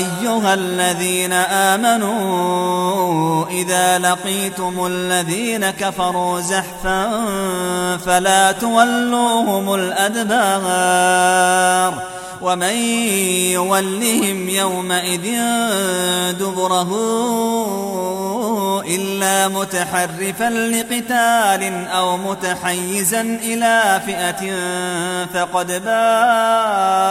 أيها الذين آمنوا إذا لقيتم الذين كفروا زحفا فلا تولوهم الأدبار ومن يولهم يومئذ دبره إلا متحرفا لقتال أو متحيزا إلى فئة فقد باء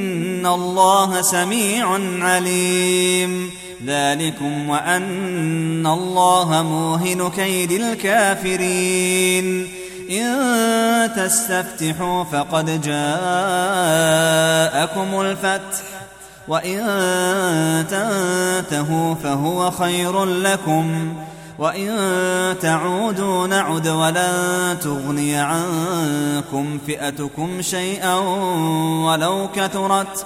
الله سميع عليم. ذلكم وأن الله موهن كيد الكافرين. إن تستفتحوا فقد جاءكم الفتح وإن تنتهوا فهو خير لكم وإن تعودوا نعد ولن تغني عنكم فئتكم شيئا ولو كثرت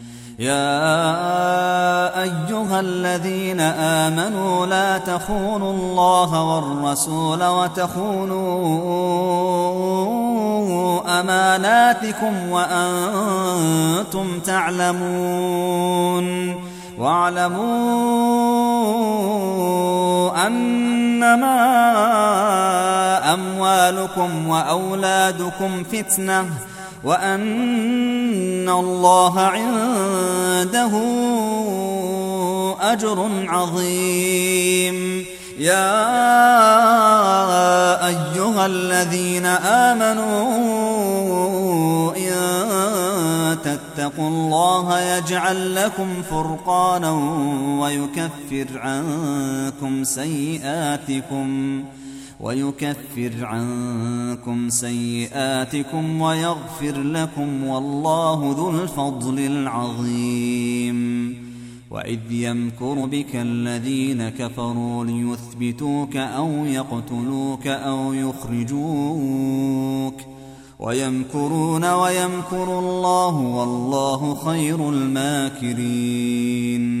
يا أيها الذين آمنوا لا تخونوا الله والرسول وتخونوا أماناتكم وأنتم تعلمون. واعلموا أنما أموالكم وأولادكم فتنةٌ. وأن الله عنده أجر عظيم. يا أيها الذين آمنوا إن تتقوا الله يجعل لكم فرقانا ويكفر عنكم سيئاتكم ويكفر عنكم سيئاتكم ويغفر لكم والله ذو الفضل العظيم. وإذ يمكر بك الذين كفروا ليثبتوك أو يقتلوك أو يخرجوك. ويمكرون ويمكر الله والله خير الماكرين.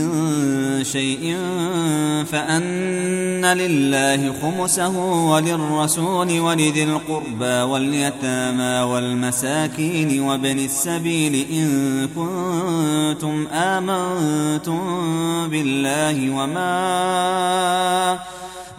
من شيء فأن لله خمسه وللرسول ولذي القربى واليتامى والمساكين وابن السبيل إن كنتم آمنتم بالله وما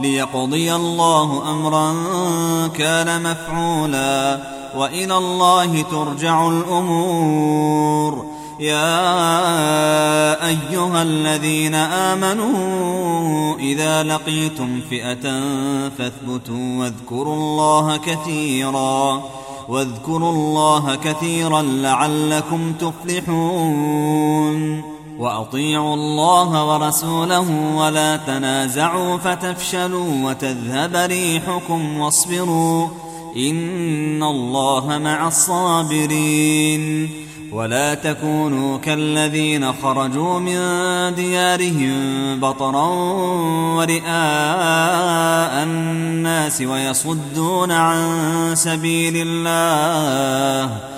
ليقضي الله أمرا كان مفعولا وإلى الله ترجع الأمور. يا أيها الذين آمنوا إذا لقيتم فئة فاثبتوا واذكروا الله كثيرا واذكروا الله كثيرا لعلكم تفلحون. وأطيعوا الله ورسوله ولا تنازعوا فتفشلوا وتذهب ريحكم واصبروا إن الله مع الصابرين ولا تكونوا كالذين خرجوا من ديارهم بطرا ورئاء الناس ويصدون عن سبيل الله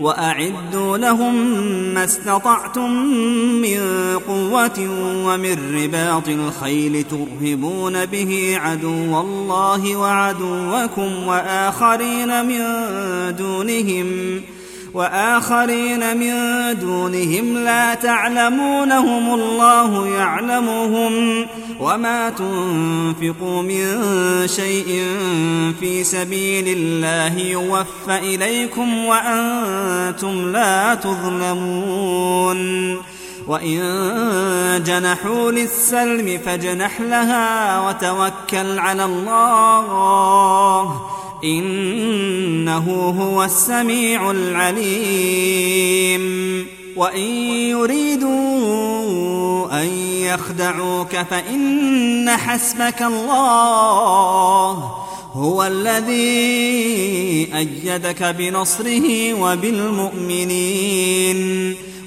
وأعدوا لهم ما استطعتم من قوة ومن رباط الخيل ترهبون به عدو الله وعدوكم وآخرين من دونهم وآخرين من دونهم لا تعلمونهم الله يعلمهم وما تنفقوا من شيء في سبيل الله يوفى إليكم وأنتم لا تظلمون وإن جنحوا للسلم فاجنح لها وتوكل على الله إنه هو السميع العليم. وإن يريدوا أن يخدعوك فإن حسبك الله هو الذي أيدك بنصره وبالمؤمنين.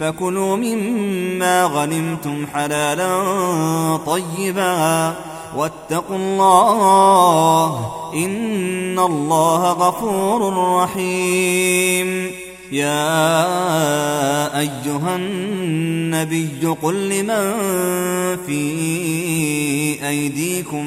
فكلوا مما غنمتم حلالا طيبا واتقوا الله إن الله غفور رحيم. يا أيها النبي قل لمن في أيديكم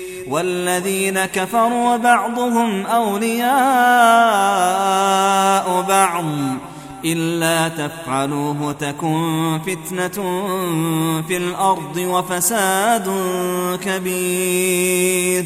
والذين كفروا بعضهم أولياء بعض. إلا تفعلوه تكن فتنة في الأرض وفساد كبير.